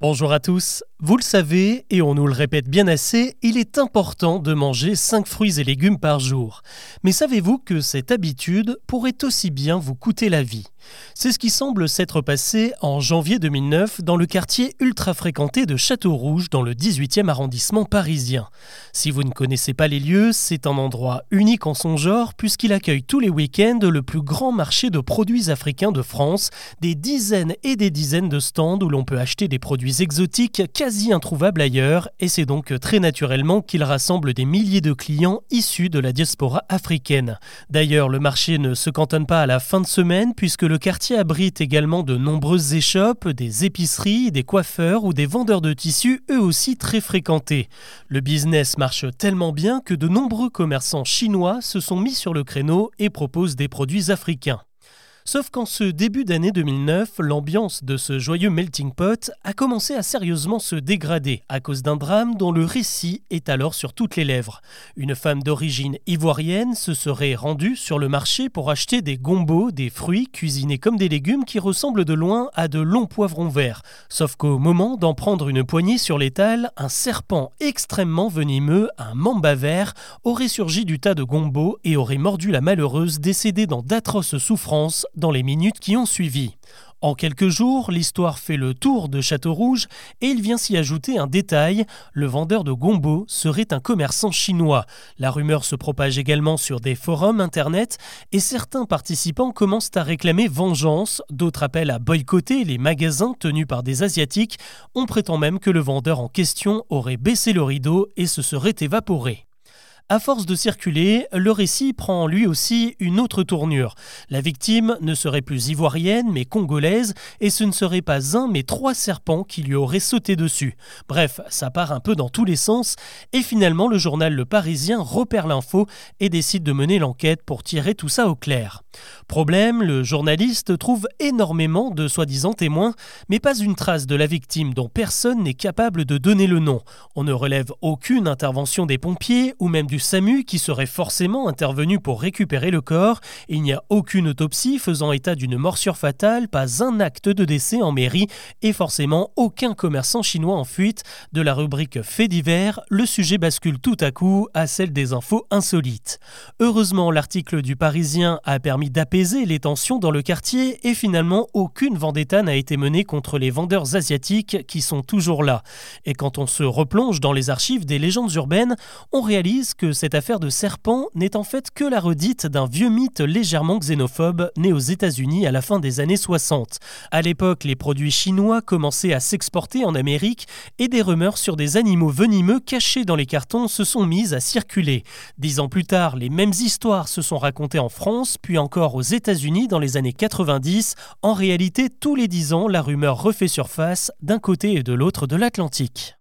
Bonjour à tous. Vous le savez, et on nous le répète bien assez, il est important de manger 5 fruits et légumes par jour. Mais savez-vous que cette habitude pourrait aussi bien vous coûter la vie? C'est ce qui semble s'être passé en janvier 2009 dans le quartier ultra fréquenté de Château-Rouge dans le 18e arrondissement parisien. Si vous ne connaissez pas les lieux, c'est un endroit unique en son genre puisqu'il accueille tous les week-ends le plus grand marché de produits africains de France, des dizaines et des dizaines de stands où l'on peut acheter des produits exotiques quasi introuvables ailleurs et c'est donc très naturellement qu'il rassemble des milliers de clients issus de la diaspora africaine. D'ailleurs, le marché ne se cantonne pas à la fin de semaine puisque le quartier abrite également de nombreuses échoppes, des épiceries, des coiffeurs ou des vendeurs de tissus eux aussi très fréquentés. Le business marche tellement bien que de nombreux commerçants chinois se sont mis sur le créneau et proposent des produits africains. Sauf qu'en ce début d'année 2009, l'ambiance de ce joyeux melting pot a commencé à sérieusement se dégrader à cause d'un drame dont le récit est alors sur toutes les lèvres. Une femme d'origine ivoirienne se serait rendue sur le marché pour acheter des gombos, des fruits cuisinés comme des légumes qui ressemblent de loin à de longs poivrons verts. Sauf qu'au moment d'en prendre une poignée sur l'étal, un serpent extrêmement venimeux, un mamba vert, aurait surgi du tas de gombos et aurait mordu la malheureuse décédée dans d'atroces souffrances dans les minutes qui ont suivi. En quelques jours, l'histoire fait le tour de Château-Rouge et il vient s'y ajouter un détail, le vendeur de gombo serait un commerçant chinois. La rumeur se propage également sur des forums internet et certains participants commencent à réclamer vengeance, d'autres appellent à boycotter les magasins tenus par des asiatiques, on prétend même que le vendeur en question aurait baissé le rideau et se serait évaporé. À force de circuler, le récit prend lui aussi une autre tournure. La victime ne serait plus ivoirienne mais congolaise et ce ne serait pas un mais trois serpents qui lui auraient sauté dessus. Bref, ça part un peu dans tous les sens et finalement le journal Le Parisien repère l'info et décide de mener l'enquête pour tirer tout ça au clair. Problème, le journaliste trouve énormément de soi-disant témoins mais pas une trace de la victime dont personne n'est capable de donner le nom. On ne relève aucune intervention des pompiers ou même du SAMU qui serait forcément intervenu pour récupérer le corps. Il n'y a aucune autopsie faisant état d'une morsure fatale, pas un acte de décès en mairie et forcément aucun commerçant chinois en fuite. De la rubrique Faits divers, le sujet bascule tout à coup à celle des infos insolites. Heureusement, l'article du Parisien a permis d'apaiser les tensions dans le quartier et finalement aucune vendetta n'a été menée contre les vendeurs asiatiques qui sont toujours là. Et quand on se replonge dans les archives des légendes urbaines, on réalise cette affaire de serpent n'est en fait que la redite d'un vieux mythe légèrement xénophobe né aux États-Unis à la fin des années 60. À l'époque, les produits chinois commençaient à s'exporter en Amérique et des rumeurs sur des animaux venimeux cachés dans les cartons se sont mises à circuler. Dix ans plus tard, les mêmes histoires se sont racontées en France, puis encore aux États-Unis dans les années 90. En réalité, tous les dix ans, la rumeur refait surface d'un côté et de l'autre de l'Atlantique.